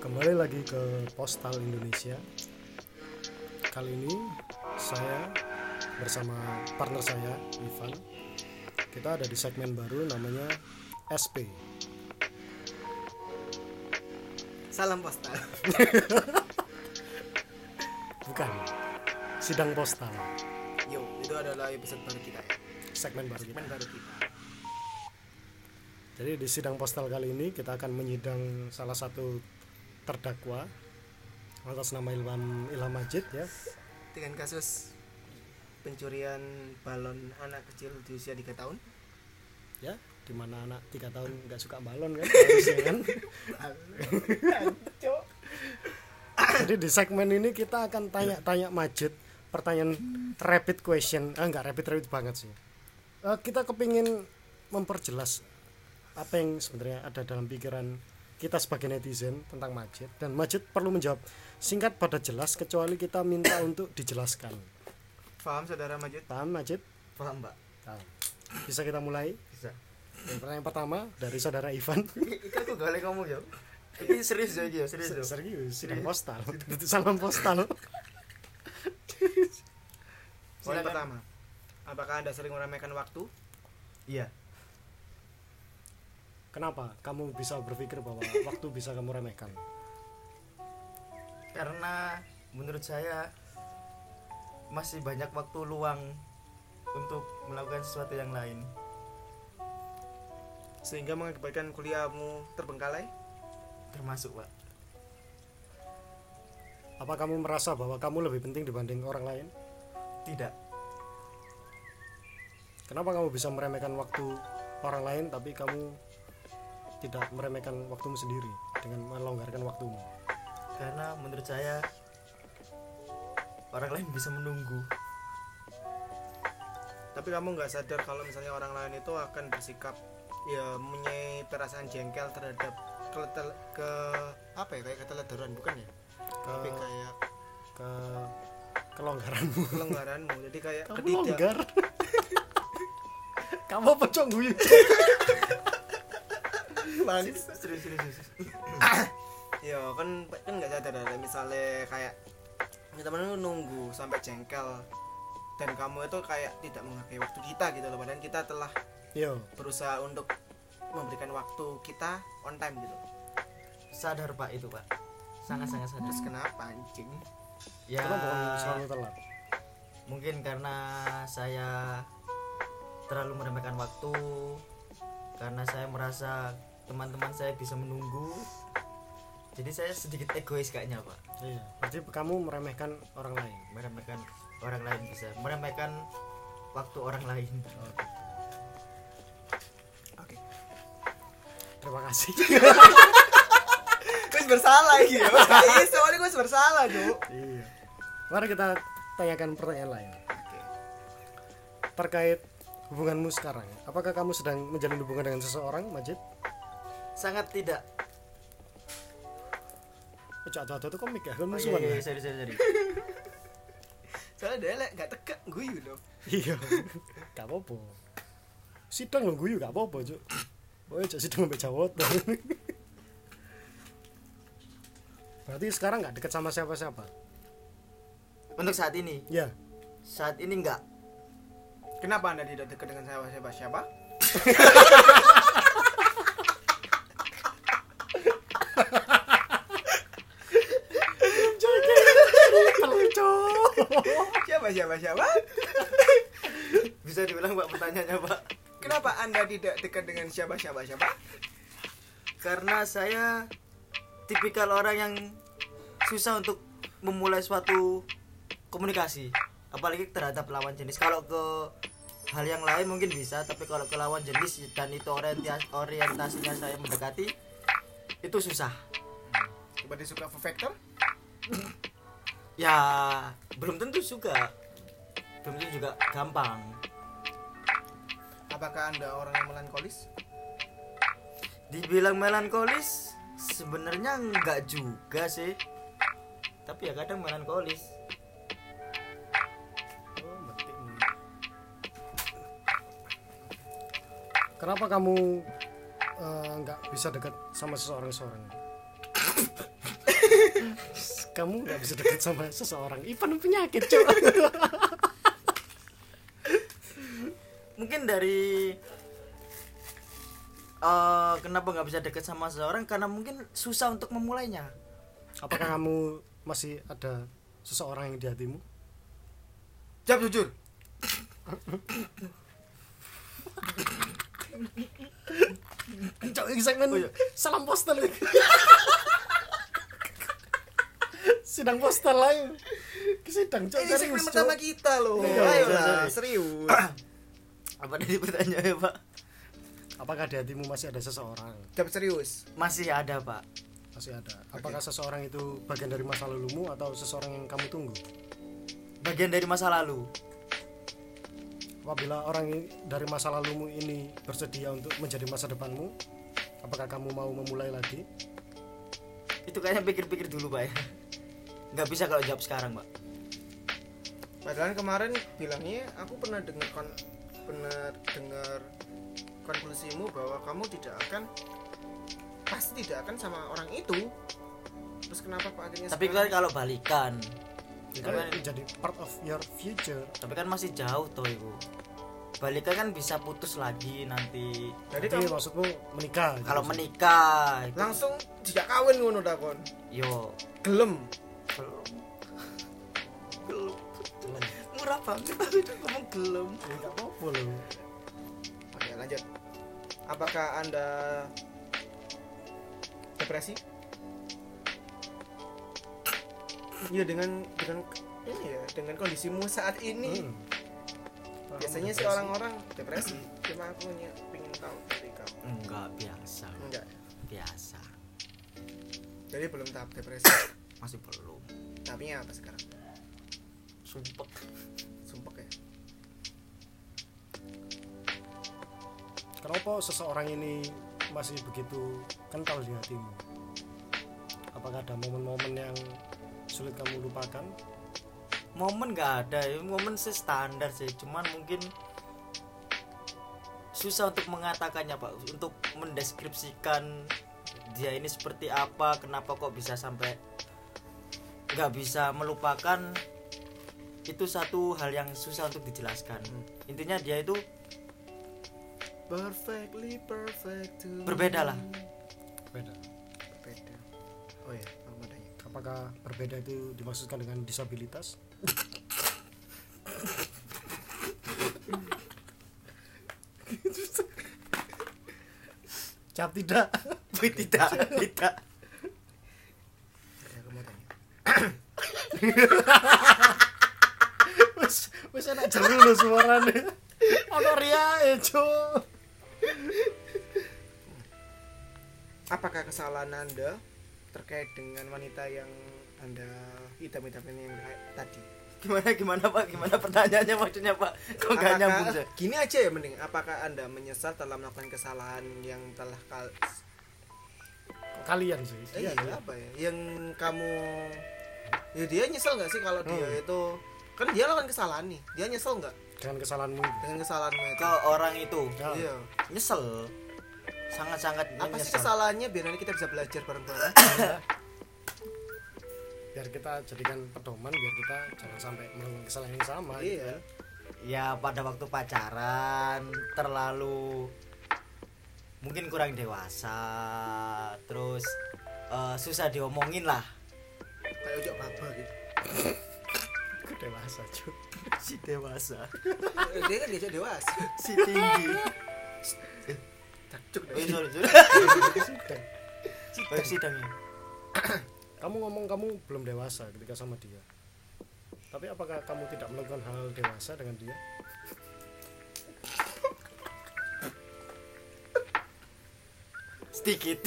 Kembali lagi ke Postal Indonesia. Kali ini saya bersama partner saya Ivan. Kita ada di segmen baru namanya SP. Salam postal. Bukan. Sidang postal. Yo, itu adalah episode baru kita ya. Segmen baru kita. Segmen baru kita. Jadi di sidang postal kali ini kita akan menyidang salah satu terdakwa atas nama Ilham Ilham Majid ya. Dengan kasus pencurian balon anak kecil di usia 3 tahun. Ya, di mana anak tiga tahun nggak suka balon kan harusnya kan. Jadi di segmen ini kita akan tanya-tanya Majid pertanyaan rapid question. Ah enggak rapid rapid banget sih. Eh, kita kepingin memperjelas apa yang sebenarnya ada dalam pikiran kita sebagai netizen tentang Majid dan Majid perlu menjawab singkat pada jelas kecuali kita minta untuk dijelaskan. Paham saudara Majid? Paham Majid? Paham, Mbak. Paham. Bisa kita mulai? Bisa. Yang pertanyaan pertama dari saudara Ivan. Itu aku gale kamu ya. Ini serius ya, ya, serius. ya. Serius, sidang postal. Salam postal. Poin pertama. Apakah Anda sering meremehkan waktu? Iya. Kenapa kamu bisa berpikir bahwa waktu bisa kamu remehkan? karena menurut saya masih banyak waktu luang untuk melakukan sesuatu yang lain Sehingga mengakibatkan kuliahmu terbengkalai? termasuk pak Apa kamu merasa bahwa kamu lebih penting dibanding orang lain? tidak Kenapa kamu bisa meremehkan waktu orang lain tapi kamu tidak meremehkan waktumu sendiri dengan melonggarkan waktumu? karena menurut saya orang lain bisa menunggu Tapi kamu nggak sadar kalau misalnya orang lain itu akan bersikap ya mempunyai perasaan jengkel terhadap ke, ke apa ya kayak keteledoran bukan ya? Ke Tapi kayak ke kelonggaranmu. kelonggaranmu. Jadi kayak Kamu ketidak longgar. kamu apa cok guyu? serius serius serius ya kan kan nggak sadar ada misalnya kayak ya temen lu nunggu sampai jengkel dan kamu itu kayak tidak menghargai waktu kita gitu loh padahal kita telah Yo, berusaha untuk memberikan waktu kita on time gitu. Sadar pak itu pak. Sangat sangat sadar. Terus kenapa anjing? Ya selalu telat? mungkin karena saya terlalu meremehkan waktu karena saya merasa teman-teman saya bisa menunggu jadi saya sedikit egois kayaknya pak Iya, berarti kamu meremehkan orang lain. meremehkan orang lain bisa meremehkan waktu orang lain oke Terima kasih. gue bersalah gitu soalnya gue bersalah tuh iya. Mari kita tanyakan pertanyaan lain. Terkait hubunganmu sekarang, apakah kamu sedang menjalin hubungan dengan seseorang, Majid? Sangat tidak Eh, Cak, cak, itu komik ya, kan oh, iya, musuhan iya, ya? sorry, sorry, sorry. soalnya dia lek gak tegak guyu loh Iya, gak apa-apa. Sidang lo guyu gak apa-apa, Cuk. Boy, cak sidang sampai Jawa tuh. Berarti sekarang gak deket sama siapa-siapa? untuk saat ini Ya, saat ini enggak kenapa anda tidak dekat dengan siapa siapa siapa? Bisa diulang pak pertanyaannya pak. Kenapa anda tidak dekat dengan siapa siapa siapa? Karena saya tipikal orang yang susah untuk memulai suatu komunikasi apalagi terhadap lawan jenis. Kalau ke hal yang lain mungkin bisa tapi kalau ke lawan jenis dan itu orientasi orientasinya saya mendekati itu susah. Berarti suka factor ya belum tentu juga belum tentu juga gampang. Apakah anda orang yang melankolis? Dibilang melankolis sebenarnya enggak juga sih. Tapi ya kadang melankolis. Oh. Kenapa kamu eh, nggak bisa dekat sama seseorang seorang? kamu nggak bisa deket sama seseorang Ivan penyakit cok mungkin dari eh kenapa nggak bisa deket sama seseorang? Karena mungkin susah untuk memulainya. Apakah kamu masih ada seseorang yang di hatimu? Jawab jujur. Cok segmen Oh, iya. salam postal sidang postal lah ini. sidang cok ini segmen pertama kita loh. Iya, ayo sorry, lah sorry. serius apa tadi pertanyaannya pak? Apakah di hatimu masih ada seseorang? Jawab serius? Masih ada pak. Masih ada. Apakah seseorang itu bagian dari masa lalumu atau seseorang yang kamu tunggu? Bagian dari masa lalu. Apabila orang dari masa lalumu ini bersedia untuk menjadi masa depanmu apakah kamu mau memulai lagi? Itu kayaknya pikir-pikir dulu pak ya. Nggak bisa kalau jawab sekarang pak. Padahal kemarin bilangnya aku pernah dengar kon pernah dengar konklusimu bahwa kamu tidak akan pasti tidak akan sama orang itu. Terus kenapa kok akhirnya tapi kan sekarang- kalau balikan kan menjadi part of your future. tapi kan masih jauh toh itu balikan kan bisa putus lagi nanti. Jadi jadi kamu maksudmu menikah gitu kalau maksudnya. menikah itu langsung tidak kawin ngono dakon yo. Gelem murah banget tapi itu ngomong gelem Ya, apa-apa loh. Oke lanjut. Apakah anda depresi? Ya dengan dengan ini ya dengan kondisimu saat ini. Hmm. biasanya sih orang-orang depresi. Cuma aku hanya pengen tahu dari kamu. Enggak biasa. Enggak biasa. Jadi belum tahap depresi? Masih belum. Tapi apa sekarang sumpah sumpah ya. Kenapa seseorang ini masih begitu kental di hatimu? Apakah ada momen-momen yang sulit kamu lupakan? Momen nggak ada ya. Momen sih standar sih. Cuman mungkin susah untuk mengatakannya pak. Untuk mendeskripsikan dia ini seperti apa kenapa kok bisa sampai nggak bisa melupakan itu satu hal yang susah untuk dijelaskan. Intinya dia itu perfectly perfect to Berbeda lah. beda berbeda. Oh ya tanya apakah berbeda itu dimaksudkan dengan disabilitas? Jawab tidak? Tidak tidak. Ya, mau tanya. enak jeru lho suarane ono riae cuk. Apakah kesalahan anda terkait dengan wanita yang anda hitam-hitam ini yang kayak tadi? Gimana gimana pak? Gimana pertanyaannya? Maksudnya pak? Kok nggak Apakah- nyambung sih gini aja ya mending. Apakah anda menyesal telah melakukan kesalahan yang telah kal kalian sih. Eh, iya, apa ya? Yang kamu ya dia nyesel nggak sih kalau dia Hmm. itu kan dia lakukan kesalahan nih. Dia nyesel nggak? Dengan kesalahanmu. Dengan kesalahanmu itu ke orang itu. Ya, iya. Nyesel. Sangat-sangat apa sih nyesel. kesalahannya? Biar nanti kita bisa belajar bareng-bareng. Biar kita jadikan pedoman biar kita jangan sampai melakukan kesalahan yang sama gitu iya. kan. ya pada waktu pacaran terlalu mungkin kurang dewasa terus eh, susah diomongin lah. Kayak ojok baba gitu dewasa cuy si dewasa. Eh, dia kan diajak dewasa. Si tinggi. Cacuk oh, deh. sorry, sorry. Sidang. Oh, sidang. Kamu ngomong kamu belum dewasa ketika sama dia. Tapi apakah kamu tidak melakukan hal dewasa dengan dia? Sedikit.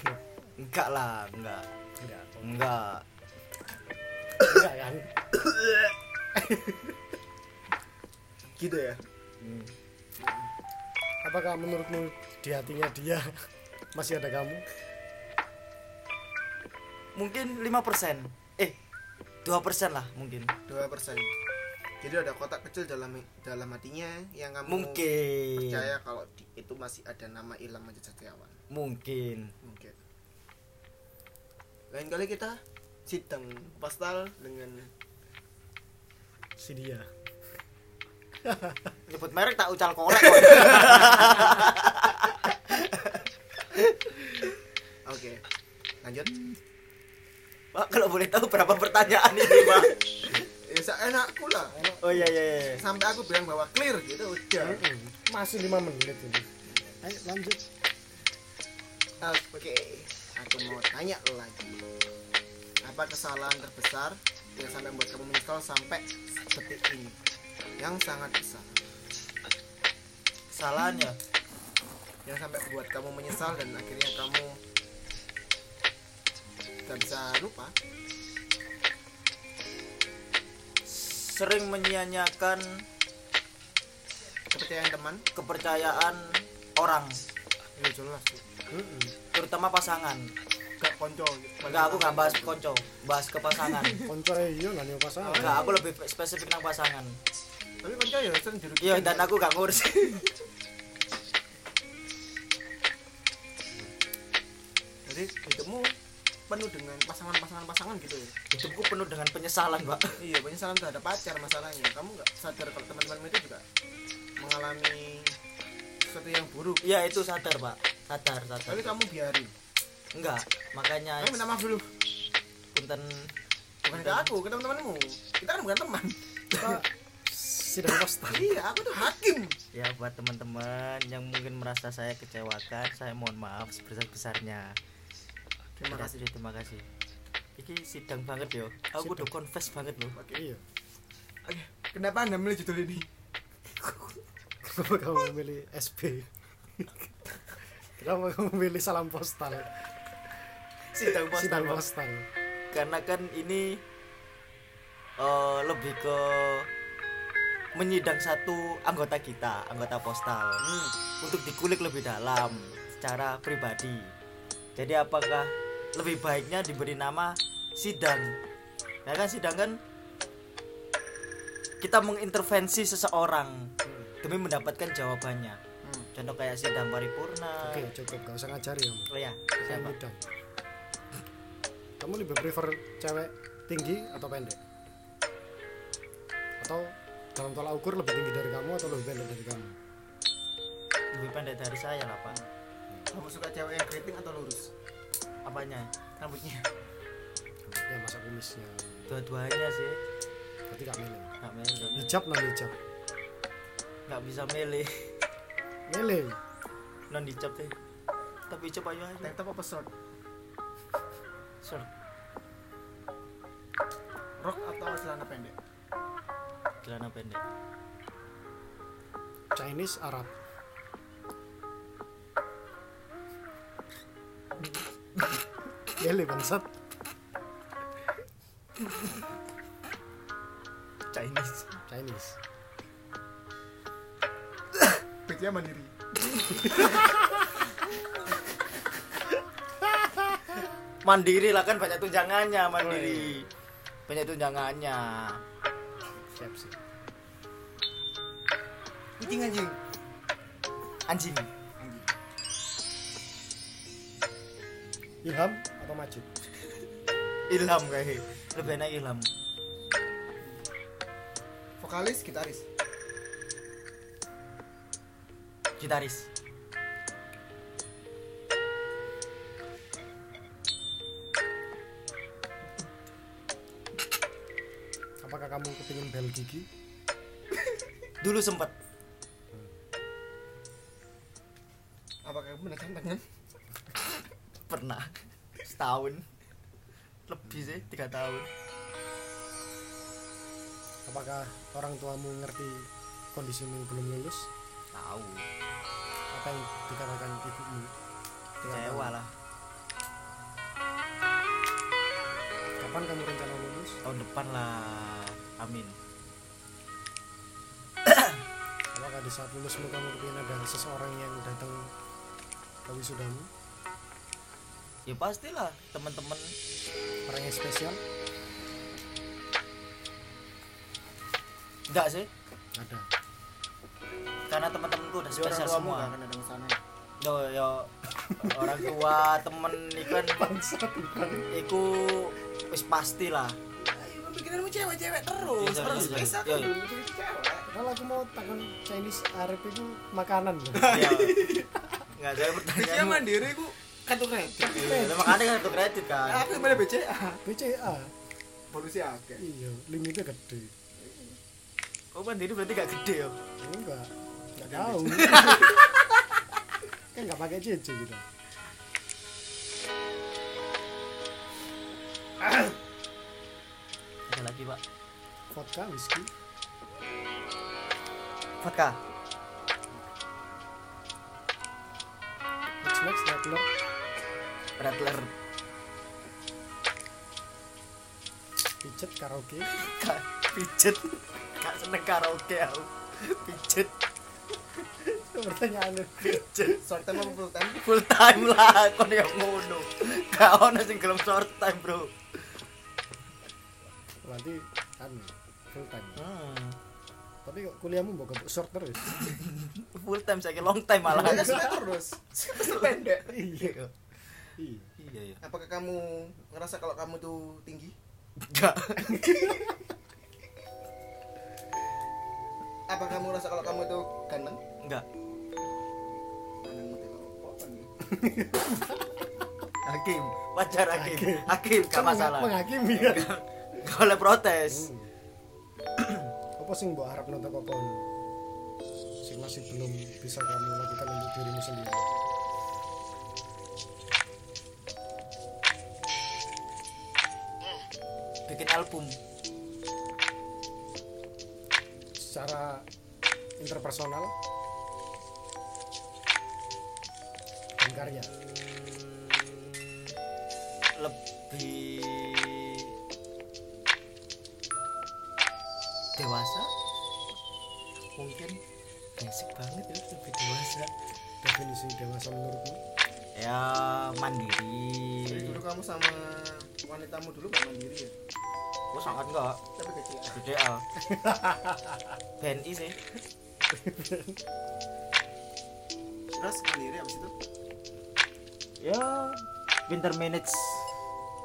Enggak lah enggak. Enggak enggak. Enggak kan gitu ya? Apakah menurutmu di hatinya dia masih ada kamu? Mungkin 5% eh 2% lah mungkin. Dua persen. Jadi ada kotak kecil dalam dalam hatinya yang kamu mungkin. percaya kalau di- itu masih ada nama Ilham Majid Setiawan. Mungkin. Mungkin. Lain kali kita sidang postal dengan si dia. Nyebut merek tak ucal korek kok. oke lanjut. Pak kalau boleh tahu berapa pertanyaan ini Pak? Ya enakku lah. Oh iya iya iya. Sampai aku bilang bahwa clear gitu udah. Masih lima menit ini. Ayo lanjut. Oke aku mau tanya lagi. Apa kesalahan terbesar yang sampai membuat kamu menyesal sampai detik ini. Yang sangat besar. Kesalahannya yang sampai buat kamu menyesal dan akhirnya kamu gak bisa lupa. Sering menyia-nyiakan kepercayaan teman. kepercayaan orang. Ya jelas terutama pasangan konco. Enggak aku nggak bahas konco. Bahas ke pasangan. Konco iyo nanya pasangan. Enggak aku lebih spesifik nang pasangan. Tapi konco ya sering dirugikan. Iya dan aku gak ngurus. Jadi hidupmu penuh dengan pasangan-pasangan pasangan gitu ya? Hidupku penuh dengan penyesalan pak. Iya penyesalan terhadap pacar masalahnya. Kamu nggak sadar kalau teman-teman itu juga mengalami sesuatu yang buruk? Iya itu sadar pak. Sadar sadar. Tapi kamu biarin enggak makanya kamu minta maaf dulu. Punten bukan ke aku ke teman-temanmu. Kita kan bukan teman. Kita sidang postal iya aku tuh hakim. Ya buat teman-teman yang mungkin merasa saya kecewakan saya mohon maaf sebesar besarnya terima kasih terima kasih. Ini sidang banget yo. Aku udah confess banget loh. Oke iya. Oke kenapa anda milih judul ini? Kenapa kamu memilih SP kenapa kamu memilih salam postal sidang postal sidang postal. Karena kan ini eh, lebih ke menyidang satu anggota kita anggota postal. Hmm. untuk dikulik lebih dalam secara pribadi. Jadi apakah lebih baiknya diberi nama sidang? Ya kan sidang kan kita mengintervensi seseorang demi mendapatkan jawabannya. Hmm. contoh kayak sidang paripurna. Oke cukup. Gak usah ngajari kamu oh ya siapa? mudah kamu lebih prefer cewek tinggi atau pendek? Atau dalam tolak ukur lebih tinggi dari kamu atau lebih pendek dari kamu? Lebih pendek dari saya lah pak. Kamu suka cewek yang keriting atau lurus? Apanya? Rambutnya? Ya masa kumisnya. Dua-duanya sih. Berarti gak milih nggak milih hijab non hijab? Nggak bisa milih milih non hijab deh. Tapi hijab ayo. Aja tank top apa short Sur, rok atau celana pendek? Celana pendek. Chinese Arab. Milih bangsat. Chinese. Chinese. Bednya mandiri mandiri lah kan banyak tunjangannya mandiri. banyak tunjangannya. Siap sih kucing anjing. Anjing. Anjing. Ilham atau Majid? Ilham kayak. Lebih enak ilham. Vokalis gitaris? Gitaris apakah kamu kepingin bel gigi? Dulu sempet. Apakah kamu menekan tangan? Pernah. Setahun. Lebih sih tiga tahun. Apakah orang tuamu ngerti kondisimu belum lulus? Tahu. Apa yang dikatakan ibumu? Kecewa lah. Kapan kamu rencana lulus? Tahun depan lah amin. Apakah di saat lulusmu kamu kepingin ada seseorang yang datang ke wisudamu. Ya pastilah teman-teman. Orang yang spesial? Enggak sih. Ada. Karena teman-temanku udah spesial semua. datang ke sana yo yo. Orang tua temen kan bukan. Iku wis pasti lah pikiranmu cewek-cewek terus Iya, terus iya, bisa iya. kan kalau aku mau takon Chinese Arab itu makanan. Iya. nggak ada pertanyaan mandiri ku kartu kredit. Iya, makanya kartu kredit kan. Aku boleh BCA BCA polusi akeh. Iya limitnya gede. Kok mandiri berarti gak gede ya? Enggak. Enggak tahu. kan enggak pakai CC gitu ada lagi pak. Vodka whisky. Vodka. Max Max Radler Rattler pijet karaoke. Kak, pijet gak seneng karaoke aku. Pijet pertanyaannya. Pijet short time apa full time? Full time lah kon yang ngono? Ono sing gelem short time bro berarti kan full time hmm. tapi kok kuliahmu mau ke short terus? Full time saya long time malah. Ada semester terus. Semester pendek. Iya. Iya. Iya iya. Apakah kamu ngerasa kalau kamu tuh tinggi? Enggak apa kamu ngerasa kalau kamu tuh ganteng? Enggak Ganteng mati kok. Apa nih? hakim. Wajar hakim. Hakim. Gak masalah. menghakimi kan gak boleh protes. Apa sih mbok harap nonton kokon sing masih belum bisa kamu lakukan untuk dirimu sendiri. Bikin album. Secara interpersonal. Dan karya. Hmm, lebih dewasa. Mungkin basic banget ya lebih dewasa. Definisi dewasa menurutmu? Ya mandiri. Jadi dulu kamu sama wanitamu dulu gak mandiri ya? Oh sangat enggak tapi kecil gede ah. BNI sih. Terus mandiri abis itu? Ya pinter manage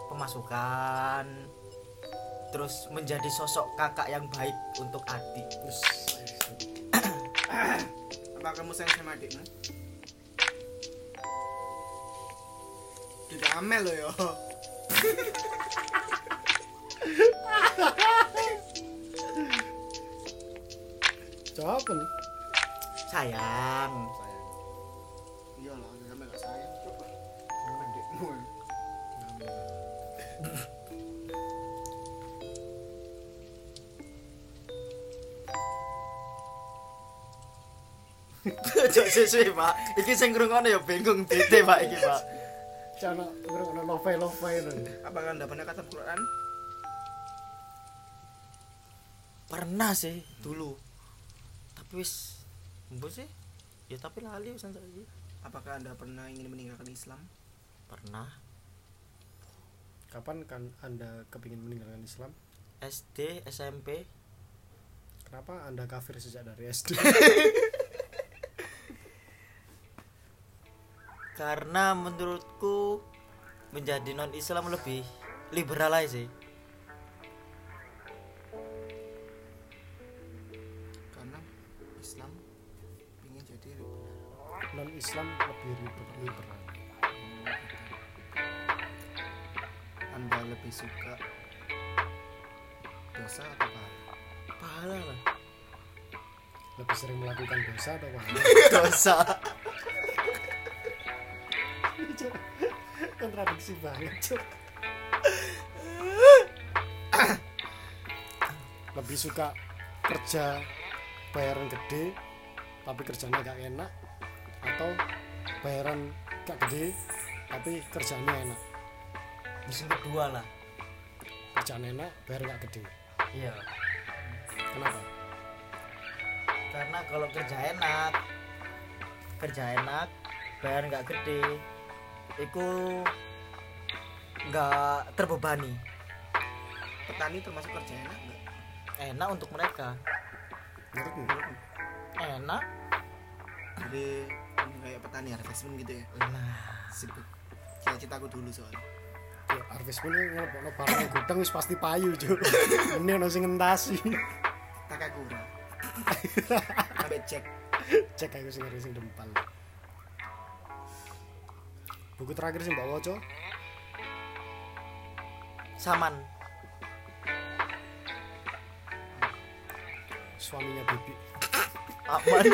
pemasukan terus menjadi sosok kakak yang baik untuk adik. Terus, apa kamu sayang sama adikmu? Tidak amel loh yo. Jawaban sayang. Sayang. Iya lah sampai gak sayang. Coba adikmu Jok sesuai pak. Iki sing ngrungokne ya bingung bete pak iki pak. Cana ngrungokno love love lho. apakah anda pernah kata Quran. Pernah sih dulu. Tapi wis mbok sih. Ya tapi lali wis saiki apakah anda pernah ingin meninggalkan Islam? Pernah. Kapan kan Anda kepingin meninggalkan Islam? SD SMP Kenapa Anda kafir sejak dari SD? karena menurutku menjadi non Islam lebih liberal aja sih. Karena Islam ingin jadi Non Islam lebih liber- liberal. anda lebih suka dosa atau pahala? Pahala lah. Lebih sering melakukan dosa atau pahala? dosa Kontradiksi banget, Cuk. Lebih suka kerja bayaran gede tapi kerjanya gak enak atau bayaran gak gede tapi kerjanya enak. Musim kedua lah. Kerjaan enak bayar gak gede. Iya. Kenapa? Karena kalau kerja enak kerja enak bayar nggak gede itu nggak terbebani. Petani termasuk kerja enak nggak? Enak untuk mereka. Menurutmu enak. Jadi kayak petani harvestment gitu ya? Nah. Sip cita-citaku dulu soalnya. Ya, Arvis pun ngelopokno barang gudang wis pasti payu, Cuk. Ini ono sing ngentasi. takakura sampai cek. Cek aku sing ngeri sing dempal. Buku terakhir sing mbak waca, saman. Suaminya Bibi. aman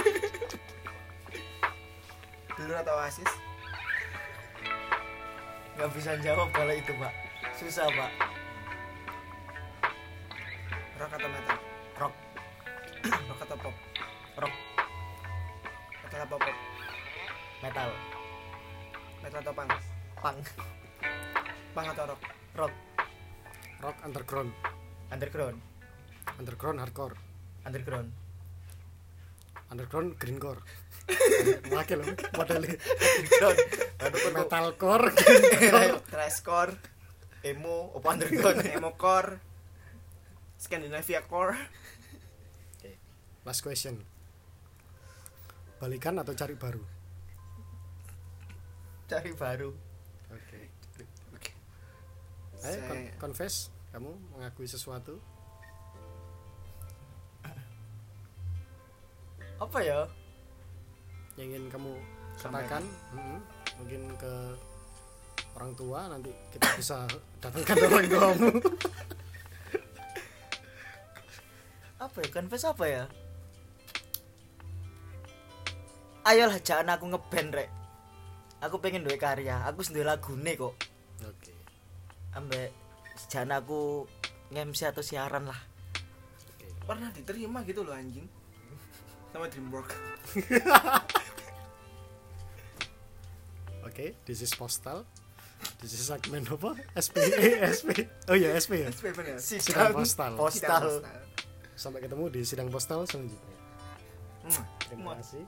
dulu atau oasis? Nggak bisa jawab kalau itu pak. Susah pak underground, underground. Underground hardcore, underground. Underground greencore. Wakil loh, modelnya underground. Aduh, kok metalcore, thrashcore. Emo apa underground? Emo core Scandinavia core. Last question. Balikan atau cari baru? cari baru. Oke. Oke. Ayo Saya- kon- confess, kamu mengakui sesuatu? apa ya? Yang ingin kamu Sampaikan. katakan? Mm-mm. mungkin ke orang tua nanti kita bisa datangkan orang tuamu. Apa ya? Confess apa ya? Ayolah jangan aku ngeband rek. Aku pengen duwe karya. Aku sendiri lagu kok. Oke. Ambek jangan aku nge-MC atau siaran lah. Oke. Pernah diterima gitu loh anjing. Sama Dreamwork oke this is postal. This is segmen apa? SP eh, SP oh ya SP ya? SP bener. Sidang postal. postal. Sidang postal. sampai ketemu di sidang postal selanjutnya. Mwah. terima kasih